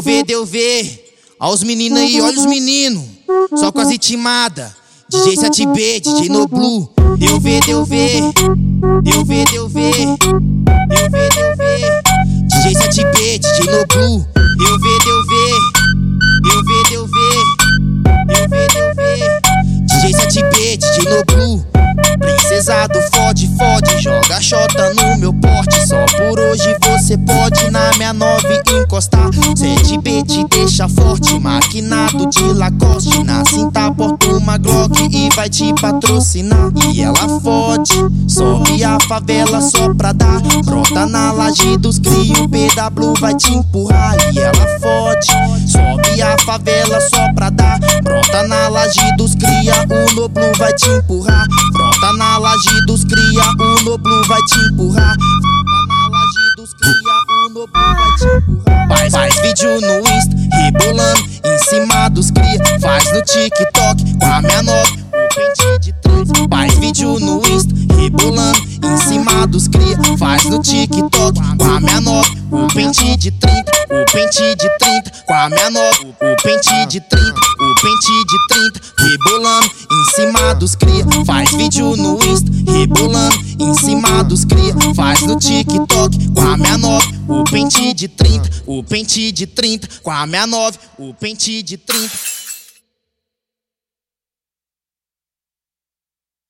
Deu ver, deu ver. Ó os meninos aí, olha os meninos. Só com as ritmadas. DJ 7B, DJ no Blue. Deu ver, deu ver. Deu ver, deu ver. Deu ver, deu ver. DJ 7B, DJ no Blue. Deu ver, deu ver. Deu ver, deu ver. Deu ver, deu ver. DJ 7B, DJ no Blue. Princesado fode, fode, joga xota no meu porte. Só por hoje você pode na minha nove encostar. 7B te deixa forte, maquinado de Lacoste. Na cinta porta uma Glock e vai te patrocinar. E ela fode, sobe a favela só pra dar. Brota na laje dos cria, o PW vai te empurrar. E ela fode, sobe a favela só pra dar. Brota na laje dos cria, o Noblu vai te empurrar. Brota na laje dos cria, o Noblu vai te empurrar. Vai. Faz, vídeo no Insta, rebolando em cima dos cria. Faz no TikTok com a minha nova, o pente de trans. Faz vídeo no Insta, rebolando em cima dos cria. Faz no TikTok com a minha nova, o pente de 30, o pente de 30. Com a minha nova, o pente de 30, o pente de 30. Rebolando em cima dos cria. Faz vídeo no Insta, rebolando em cima dos cria. Faz no TikTok com a minha nova, o pente de 30, o pente de 30. Com a minha nova, o pente de 30.